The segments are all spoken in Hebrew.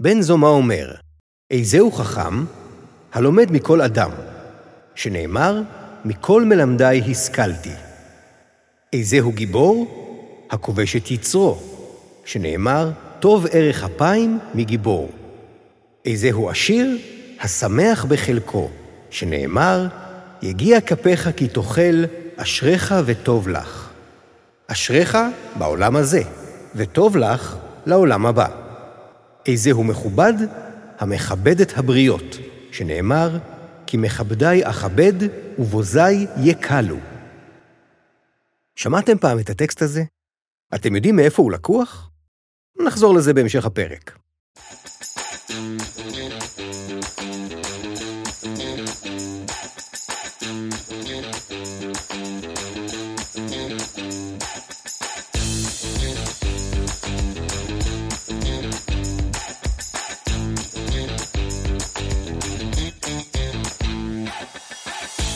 בן זומא אומר, איזהו חכם? הלומד מכל אדם, שנאמר, מכל מלמדי השכלתי. איזהו גיבור? הכובש את יצרו, שנאמר, טוב ערך אפיים מגיבור. איזהו עשיר? השמח בחלקו, שנאמר, יגיע כפיך כי תאכל, אשריך וטוב לך. אשריך בעולם הזה, וטוב לך לעולם הבא. איזהו מכובד? המכבד את הבריות, שנאמר, כי מכבדי אכבד ובוזי יקלו. שמעתם פעם את הטקסט הזה? אתם יודעים מאיפה הוא לקוח? נחזור לזה בהמשך הפרק.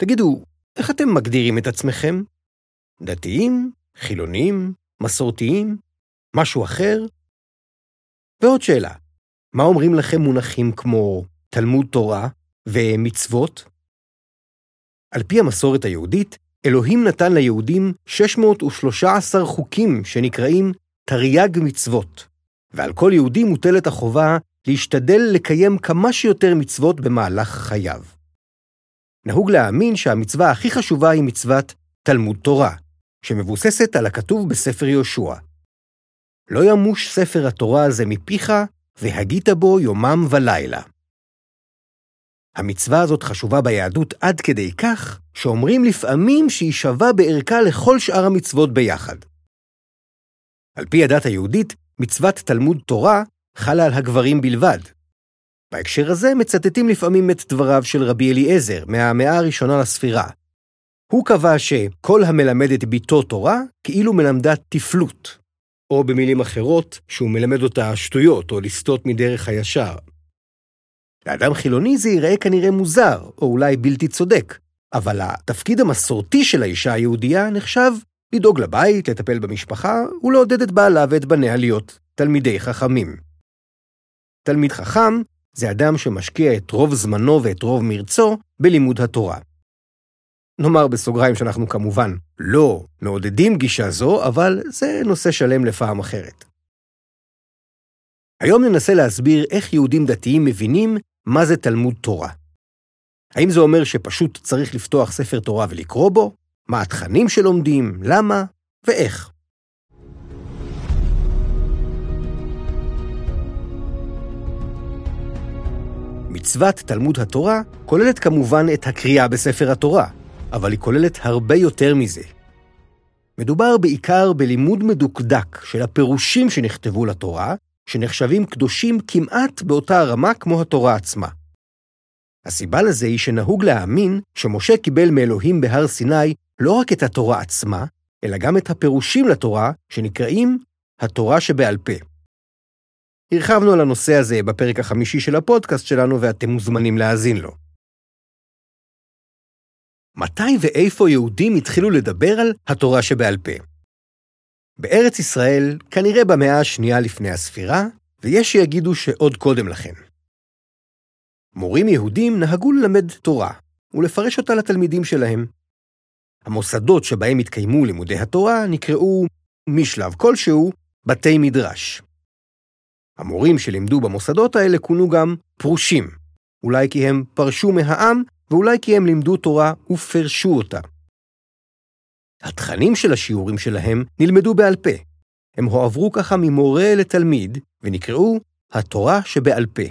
תגידו, איך אתם מגדירים את עצמכם? דתיים? חילונים? מסורתיים? משהו אחר? ועוד שאלה, מה אומרים לכם מונחים כמו תלמוד תורה ומצוות? על פי המסורת היהודית, אלוהים נתן ליהודים 613 חוקים שנקראים תרי"ג מצוות, ועל כל יהודי מוטלת החובה להשתדל לקיים כמה שיותר מצוות במהלך חייו. נהוג להאמין שהמצווה הכי חשובה היא מצוות תלמוד תורה, שמבוססת על הכתוב בספר יהושע. לא ימוש ספר התורה הזה מפיך, והגית בו יומם ולילה. המצווה הזאת חשובה ביהדות עד כדי כך, שאומרים לפעמים שהיא שווה בערכה לכל שאר המצוות ביחד. על פי הדת היהודית, מצוות תלמוד תורה חלה על הגברים בלבד, בהקשר הזה מצטטים לפעמים את דבריו של רבי אליעזר, מהמאה הראשונה לספירה. הוא קבע שכל המלמד את ביתו תורה, כאילו מלמדה תפלות, או במילים אחרות, שהוא מלמד אותה שטויות או לסטות מדרך הישר. לאדם חילוני זה ייראה כנראה מוזר, או אולי בלתי צודק, אבל התפקיד המסורתי של האישה היהודייה נחשב לדאוג לבית, לטפל במשפחה ולעודד את בעלה ואת בניה להיות תלמידי חכמים. תלמיד חכם זה אדם שמשקיע את רוב זמנו ואת רוב מרצו בלימוד התורה. נאמר בסוגריים שאנחנו כמובן לא מעודדים גישה זו, אבל זה נושא שלם לפעם אחרת. היום ננסה להסביר איך יהודים דתיים מבינים מה זה תלמוד תורה. האם זה אומר שפשוט צריך לפתוח ספר תורה ולקרוא בו? מה התכנים שלומדים? למה? ואיך? מצוות תלמוד התורה כוללת כמובן את הקריאה בספר התורה, אבל היא כוללת הרבה יותר מזה. מדובר בעיקר בלימוד מדוקדק של הפירושים שנכתבו לתורה, שנחשבים קדושים כמעט באותה רמה כמו התורה עצמה. הסיבה לזה היא שנהוג להאמין שמשה קיבל מאלוהים בהר סיני לא רק את התורה עצמה, אלא גם את הפירושים לתורה, שנקראים התורה שבעל פה. הרחבנו על הנושא הזה בפרק החמישי של הפודקאסט שלנו ואתם מוזמנים להאזין לו. מתי ואיפה יהודים התחילו לדבר על התורה שבעל פה? בארץ ישראל, כנראה במאה השנייה לפני הספירה, ויש שיגידו שעוד קודם לכן. מורים יהודים נהגו ללמד תורה, ולפרש אותה לתלמידים שלהם. המוסדות שבהם התקיימו לימודי התורה נקראו, משלב כלשהו, בתי מדרש. המורים שלימדו במוסדות האלה כונו גם פרושים, אולי כי הם פרשו מהעם ואולי כי הם לימדו תורה ופרשו אותה. התכנים של השיעורים שלהם נלמדו בעל פה. הם הועברו ככה ממורה לתלמיד ונקראו התורה שבעל פה.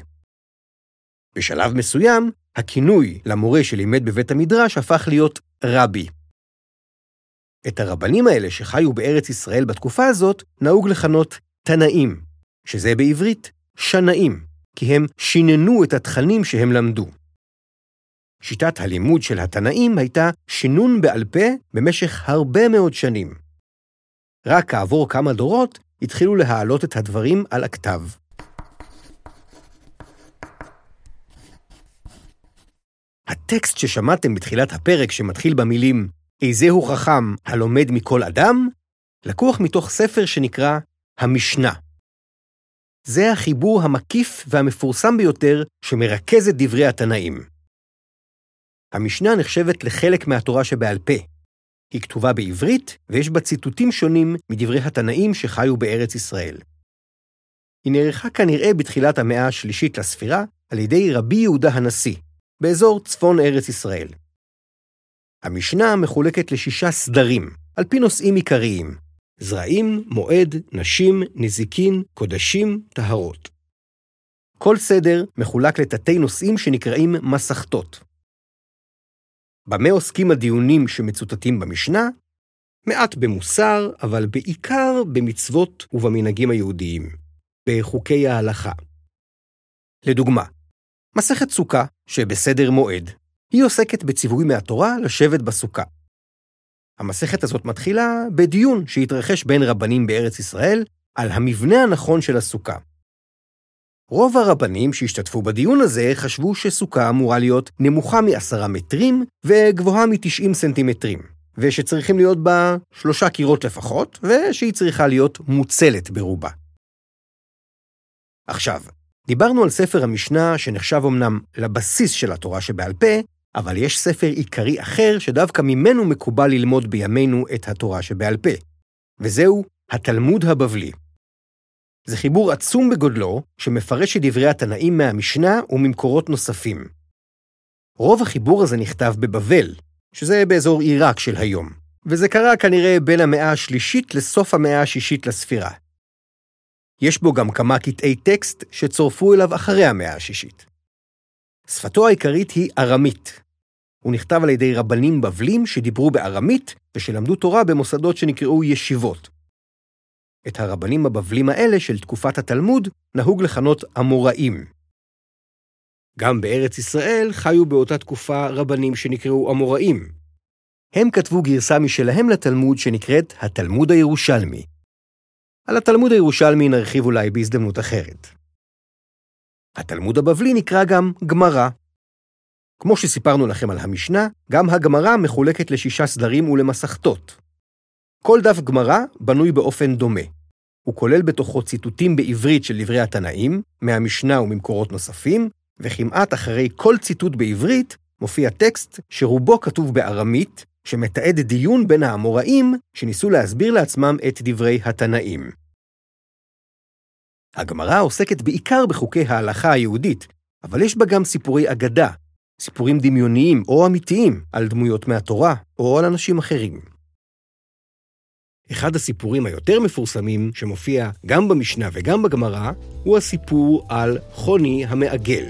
בשלב מסוים, הכינוי למורה שלימד בבית המדרש הפך להיות רבי. את הרבנים האלה שחיו בארץ ישראל בתקופה הזאת, נהוג לכנות תנאים, שזה בעברית שנאים, כי הם שיננו את התכנים שהם למדו. שיטת הלימוד של התנאים הייתה שינון בעל פה במשך הרבה מאוד שנים. רק כעבור כמה דורות התחילו להעלות את הדברים על הכתב. הטקסט ששמעתם בתחילת הפרק שמתחיל במילים "איזהו חכם הלומד מכל אדם", לקוח מתוך ספר שנקרא המשנה. זה החיבור המקיף והמפורסם ביותר שמרכז את דברי התנאים. המשנה נחשבת לחלק מהתורה שבעל פה. היא כתובה בעברית, ויש בה ציטוטים שונים מדברי התנאים שחיו בארץ ישראל. היא נערכה כנראה בתחילת המאה השלישית לספירה על ידי רבי יהודה הנשיא, באזור צפון ארץ ישראל. המשנה מחולקת לשישה סדרים, על פי נושאים עיקריים, זרעים, מועד, נשים, נזיקין, קודשים, טהרות. כל סדר מחולק לתתי נושאים שנקראים מסכתות. במה עוסקים הדיונים שמצוטטים במשנה? מעט במוסר, אבל בעיקר במצוות ובמנהגים היהודיים, בחוקי ההלכה. לדוגמה, מסכת סוכה, שבסדר מועד, היא עוסקת בציווי מהתורה לשבת בסוכה. המסכת הזאת מתחילה בדיון שהתרחש בין רבנים בארץ ישראל על המבנה הנכון של הסוכה. רוב הרבנים שהשתתפו בדיון הזה חשבו שסוכה אמורה להיות נמוכה מ-10 מטרים וגבוהה מ-90 סנטימטרים, ושצריכים להיות בה שלושה קירות לפחות, ושהיא צריכה להיות מוצלת ברובה. עכשיו, דיברנו על ספר המשנה שנחשב אמנם לבסיס של התורה שבעל פה, אבל יש ספר עיקרי אחר שדווקא ממנו מקובל ללמוד בימינו את התורה שבעל פה, וזהו התלמוד הבבלי. זה חיבור עצום בגודלו, שמפרש את דברי התנאים מהמשנה וממקורות נוספים. רוב החיבור הזה נכתב בבבל, שזה באזור עיראק של היום, וזה קרה כנראה בין המאה השלישית לסוף המאה השישית לספירה. יש בו גם כמה קטעי טקסט שצורפו אליו אחרי המאה השישית. שפתו העיקרית היא ארמית. הוא נכתב על ידי רבנים בבלים שדיברו בארמית ושלמדו תורה במוסדות שנקראו ישיבות. את הרבנים הבבלים האלה של תקופת התלמוד נהוג לכנות אמוראים. גם בארץ ישראל חיו באותה תקופה רבנים שנקראו אמוראים. הם כתבו גרסה משלהם לתלמוד שנקראת התלמוד הירושלמי. על התלמוד הירושלמי נרחיב אולי בהזדמנות אחרת. התלמוד הבבלי נקרא גם גמרא. כמו שסיפרנו לכם על המשנה, גם הגמרא מחולקת לשישה סדרים ולמסכתות. כל דף גמרא בנוי באופן דומה. הוא כולל בתוכו ציטוטים בעברית של דברי התנאים, מהמשנה וממקורות נוספים, וכמעט אחרי כל ציטוט בעברית מופיע טקסט שרובו כתוב בארמית, שמתעד דיון בין האמוראים שניסו להסביר לעצמם את דברי התנאים. הגמרא עוסקת בעיקר בחוקי ההלכה היהודית, אבל יש בה גם סיפורי אגדה, סיפורים דמיוניים או אמיתיים על דמויות מהתורה או על אנשים אחרים. אחד הסיפורים היותר מפורסמים, שמופיע גם במשנה וגם בגמרא, הוא הסיפור על חוני המעגל.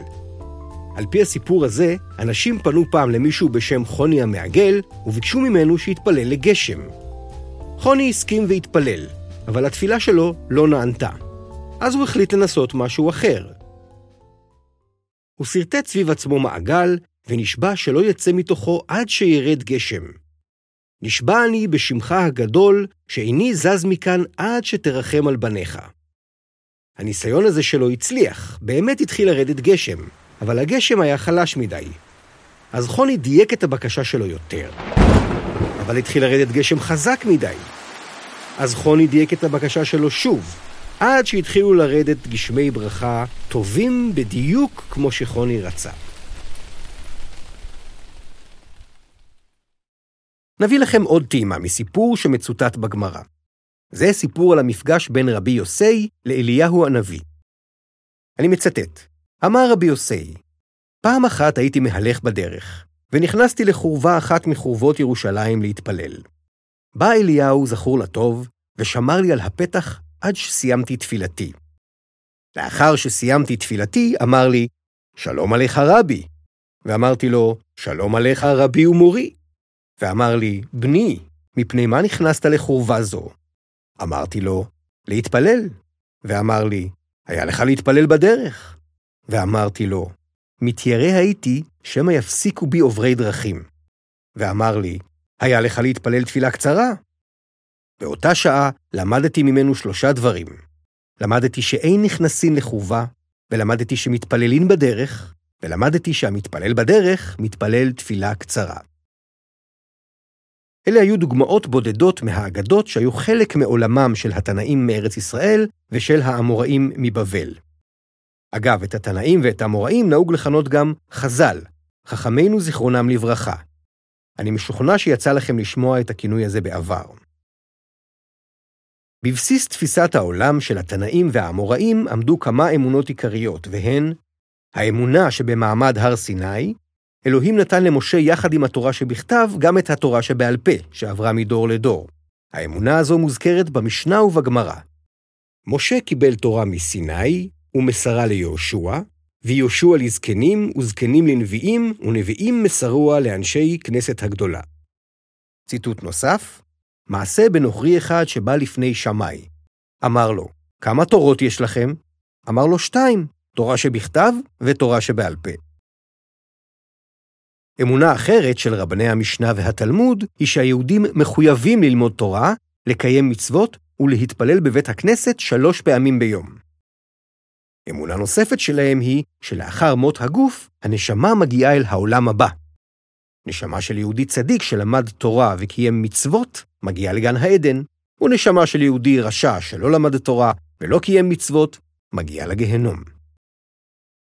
על פי הסיפור הזה, אנשים פנו פעם למישהו בשם חוני המעגל, וביקשו ממנו שיתפלל לגשם. חוני הסכים והתפלל, אבל התפילה שלו לא נענתה. אז הוא החליט לנסות משהו אחר. הוא שרטט סביב עצמו מעגל, ונשבע שלא יצא מתוכו עד שירד גשם. נשבע אני בשמך הגדול, שאיני זז מכאן עד שתרחם על בניך. הניסיון הזה שלו הצליח, באמת התחיל לרדת גשם, אבל הגשם היה חלש מדי. אז חוני דייק את הבקשה שלו יותר. אבל התחיל לרדת גשם חזק מדי. אז חוני דייק את הבקשה שלו שוב, עד שהתחילו לרדת גשמי ברכה טובים בדיוק כמו שחוני רצה. נביא לכם עוד טעימה מסיפור שמצוטט בגמרא. זה סיפור על המפגש בין רבי יוסי לאליהו הנביא. אני מצטט: אמר רבי יוסי, פעם אחת הייתי מהלך בדרך, ונכנסתי לחורבה אחת מחורבות ירושלים להתפלל. בא אליהו, זכור לטוב, ושמר לי על הפתח עד שסיימתי תפילתי. לאחר שסיימתי תפילתי, אמר לי, שלום עליך רבי. ואמרתי לו, שלום עליך רבי ומורי. ואמר לי, בני, מפני מה נכנסת לחורבה זו? אמרתי לו, להתפלל. ואמר לי, היה לך להתפלל בדרך. ואמרתי לו, מתיירא הייתי, שמא יפסיקו בי עוברי דרכים. ואמר לי, היה לך להתפלל תפילה קצרה? באותה שעה למדתי ממנו שלושה דברים. למדתי שאין נכנסים לחובה, ולמדתי שמתפללים בדרך, ולמדתי שהמתפלל בדרך מתפלל תפילה קצרה. אלה היו דוגמאות בודדות מהאגדות שהיו חלק מעולמם של התנאים מארץ ישראל ושל האמוראים מבבל. אגב, את התנאים ואת האמוראים נהוג לכנות גם חז"ל, חכמינו זיכרונם לברכה. אני משוכנע שיצא לכם לשמוע את הכינוי הזה בעבר. בבסיס תפיסת העולם של התנאים והאמוראים עמדו כמה אמונות עיקריות, והן האמונה שבמעמד הר סיני, אלוהים נתן למשה יחד עם התורה שבכתב גם את התורה שבעל פה, שעברה מדור לדור. האמונה הזו מוזכרת במשנה ובגמרא. משה קיבל תורה מסיני, ומסרה ליהושע, ויהושע לזקנים, וזקנים לנביאים, ונביאים מסרוה לאנשי כנסת הגדולה. ציטוט נוסף, מעשה בנוכרי אחד שבא לפני שמאי. אמר לו, כמה תורות יש לכם? אמר לו, שתיים, תורה שבכתב ותורה שבעל פה. אמונה אחרת של רבני המשנה והתלמוד היא שהיהודים מחויבים ללמוד תורה, לקיים מצוות ולהתפלל בבית הכנסת שלוש פעמים ביום. אמונה נוספת שלהם היא שלאחר מות הגוף, הנשמה מגיעה אל העולם הבא. נשמה של יהודי צדיק שלמד תורה וקיים מצוות, מגיעה לגן העדן, ונשמה של יהודי רשע שלא למד תורה ולא קיים מצוות, מגיעה לגיהנום.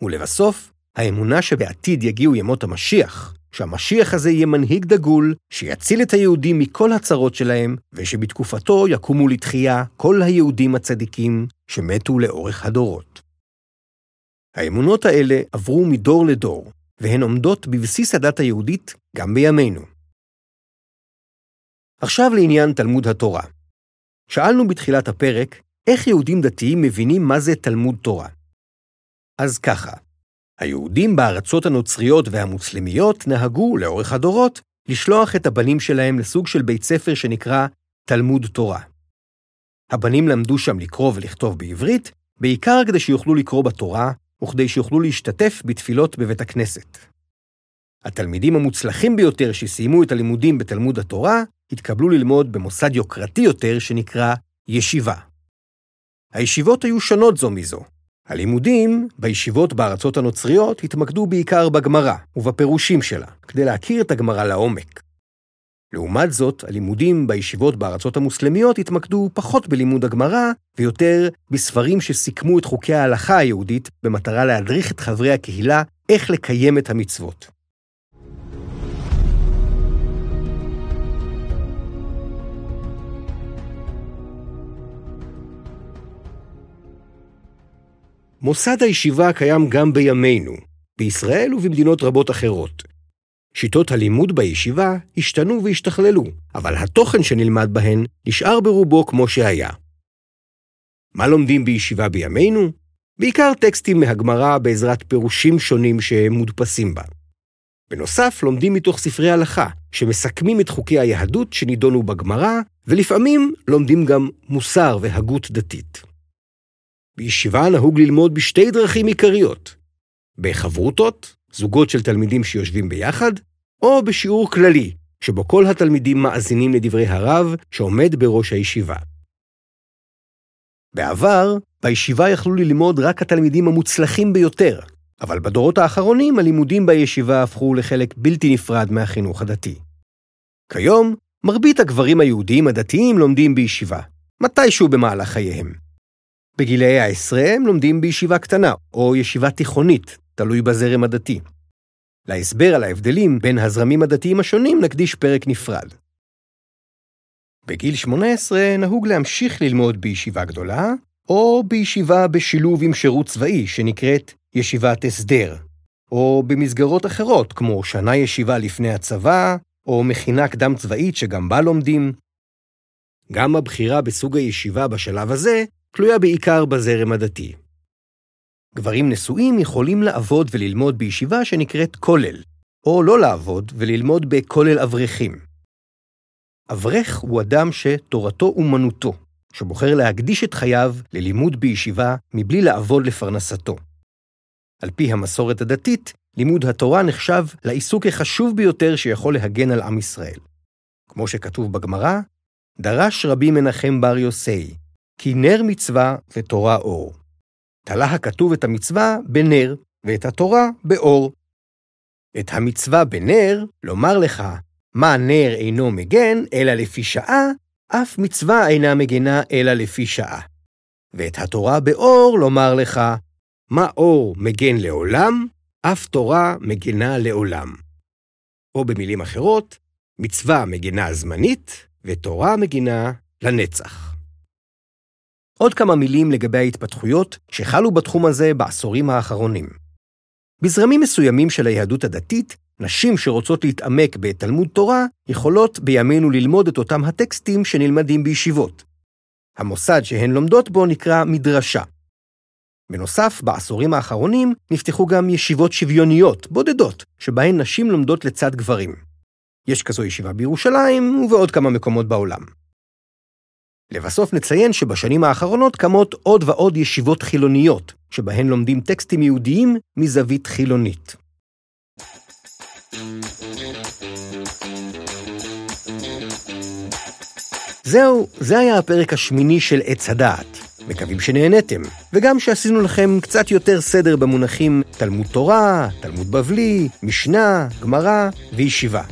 ולבסוף, האמונה שבעתיד יגיעו ימות המשיח, שהמשיח הזה יהיה מנהיג דגול, שיציל את היהודים מכל הצרות שלהם, ושבתקופתו יקומו לתחייה כל היהודים הצדיקים שמתו לאורך הדורות. האמונות האלה עברו מדור לדור, והן עומדות בבסיס הדת היהודית גם בימינו. עכשיו לעניין תלמוד התורה. שאלנו בתחילת הפרק, איך יהודים דתיים מבינים מה זה תלמוד תורה? אז ככה, היהודים בארצות הנוצריות והמוסלמיות נהגו, לאורך הדורות, לשלוח את הבנים שלהם לסוג של בית ספר שנקרא תלמוד תורה. הבנים למדו שם לקרוא ולכתוב בעברית, בעיקר כדי שיוכלו לקרוא בתורה, וכדי שיוכלו להשתתף בתפילות בבית הכנסת. התלמידים המוצלחים ביותר שסיימו את הלימודים בתלמוד התורה, התקבלו ללמוד במוסד יוקרתי יותר שנקרא ישיבה. הישיבות היו שונות זו מזו. הלימודים בישיבות בארצות הנוצריות התמקדו בעיקר בגמרא ובפירושים שלה, כדי להכיר את הגמרא לעומק. לעומת זאת, הלימודים בישיבות בארצות המוסלמיות התמקדו פחות בלימוד הגמרא, ויותר בספרים שסיכמו את חוקי ההלכה היהודית, במטרה להדריך את חברי הקהילה איך לקיים את המצוות. מוסד הישיבה קיים גם בימינו, בישראל ובמדינות רבות אחרות. שיטות הלימוד בישיבה השתנו והשתכללו, אבל התוכן שנלמד בהן נשאר ברובו כמו שהיה. מה לומדים בישיבה בימינו? בעיקר טקסטים מהגמרא בעזרת פירושים שונים שמודפסים בה. בנוסף, לומדים מתוך ספרי הלכה, שמסכמים את חוקי היהדות שנידונו בגמרא, ולפעמים לומדים גם מוסר והגות דתית. בישיבה נהוג ללמוד בשתי דרכים עיקריות, בחברותות, זוגות של תלמידים שיושבים ביחד, או בשיעור כללי, שבו כל התלמידים מאזינים לדברי הרב שעומד בראש הישיבה. בעבר, בישיבה יכלו ללמוד רק התלמידים המוצלחים ביותר, אבל בדורות האחרונים הלימודים בישיבה הפכו לחלק בלתי נפרד מהחינוך הדתי. כיום, מרבית הגברים היהודים הדתיים לומדים בישיבה, מתישהו במהלך חייהם. בגילאי העשרה הם לומדים בישיבה קטנה, או ישיבה תיכונית, תלוי בזרם הדתי. להסבר על ההבדלים בין הזרמים הדתיים השונים נקדיש פרק נפרד. בגיל 18 נהוג להמשיך ללמוד בישיבה גדולה, או בישיבה בשילוב עם שירות צבאי שנקראת ישיבת הסדר, או במסגרות אחרות כמו שנה ישיבה לפני הצבא, או מכינה קדם צבאית שגם בה לומדים. גם הבחירה בסוג הישיבה בשלב הזה תלויה בעיקר בזרם הדתי. גברים נשואים יכולים לעבוד וללמוד בישיבה שנקראת כולל, או לא לעבוד וללמוד בכולל אברכים. אברך הוא אדם שתורתו אומנותו, שבוחר להקדיש את חייו ללימוד בישיבה מבלי לעבוד לפרנסתו. על פי המסורת הדתית, לימוד התורה נחשב לעיסוק החשוב ביותר שיכול להגן על עם ישראל. כמו שכתוב בגמרא, דרש רבי מנחם בר יוסי, כי נר מצווה ותורה אור. תלה הכתוב את המצווה בנר, ואת התורה באור. את המצווה בנר, לומר לך, מה נר אינו מגן, אלא לפי שעה, אף מצווה אינה מגנה אלא לפי שעה. ואת התורה באור, לומר לך, מה אור מגן לעולם, אף תורה מגנה לעולם. או במילים אחרות, מצווה מגנה זמנית, ותורה מגינה לנצח. עוד כמה מילים לגבי ההתפתחויות שחלו בתחום הזה בעשורים האחרונים. בזרמים מסוימים של היהדות הדתית, נשים שרוצות להתעמק בתלמוד תורה יכולות בימינו ללמוד את אותם הטקסטים שנלמדים בישיבות. המוסד שהן לומדות בו נקרא מדרשה. בנוסף, בעשורים האחרונים נפתחו גם ישיבות שוויוניות, בודדות, שבהן נשים לומדות לצד גברים. יש כזו ישיבה בירושלים ובעוד כמה מקומות בעולם. לבסוף נציין שבשנים האחרונות קמות עוד ועוד ישיבות חילוניות, שבהן לומדים טקסטים יהודיים מזווית חילונית. זהו, זה היה הפרק השמיני של עץ הדעת. מקווים שנהנתם, וגם שעשינו לכם קצת יותר סדר במונחים תלמוד תורה, תלמוד בבלי, משנה, גמרא וישיבה.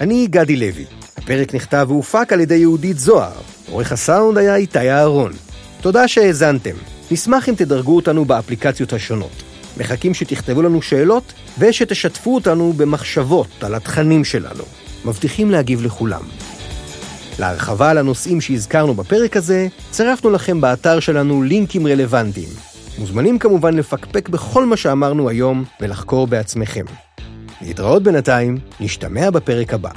אני גדי לוי. הפרק נכתב והופק על ידי יהודית זוהר. עורך הסאונד היה איתי אהרון. תודה שהאזנתם. נשמח אם תדרגו אותנו באפליקציות השונות. מחכים שתכתבו לנו שאלות ושתשתפו אותנו במחשבות על התכנים שלנו. מבטיחים להגיב לכולם. להרחבה על הנושאים שהזכרנו בפרק הזה, צירפנו לכם באתר שלנו לינקים רלוונטיים. מוזמנים כמובן לפקפק בכל מה שאמרנו היום ולחקור בעצמכם. להתראות בינתיים, נשתמע בפרק הבא.